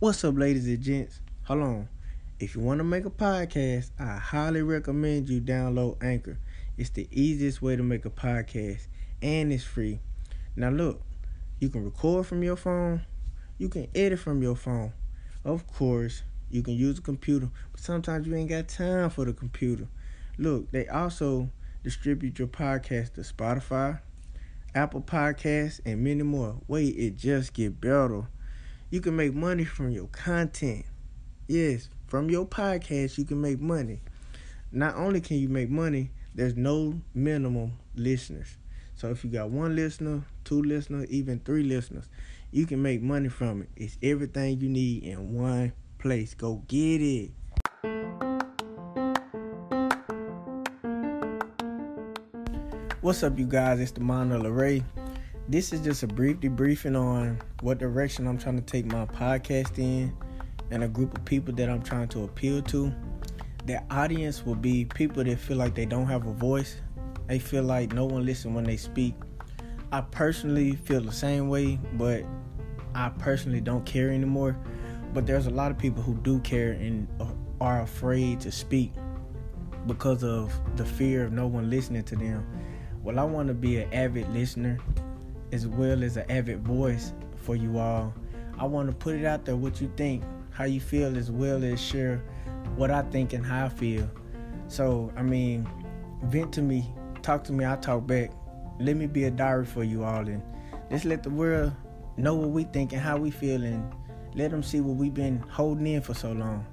What's up, ladies and gents? Hold on. If you want to make a podcast, I highly recommend you download Anchor. It's the easiest way to make a podcast, and it's free. Now, look, you can record from your phone, you can edit from your phone. Of course, you can use a computer, but sometimes you ain't got time for the computer. Look, they also distribute your podcast to Spotify, Apple Podcasts, and many more. Wait, it just get better. You can make money from your content. Yes, from your podcast, you can make money. Not only can you make money, there's no minimum listeners. So if you got one listener, two listeners, even three listeners, you can make money from it. It's everything you need in one place. Go get it. What's up, you guys? It's the Mono Ray. This is just a brief debriefing on what direction I'm trying to take my podcast in and a group of people that I'm trying to appeal to. The audience will be people that feel like they don't have a voice. They feel like no one listens when they speak. I personally feel the same way, but I personally don't care anymore. But there's a lot of people who do care and are afraid to speak because of the fear of no one listening to them. Well, I want to be an avid listener as well as an avid voice for you all. I want to put it out there what you think, how you feel, as well as share what I think and how I feel. So, I mean, vent to me, talk to me, I talk back. Let me be a diary for you all and let's let the world know what we think and how we feel and let them see what we've been holding in for so long.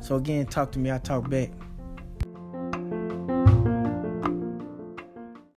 So again, talk to me, I talk back.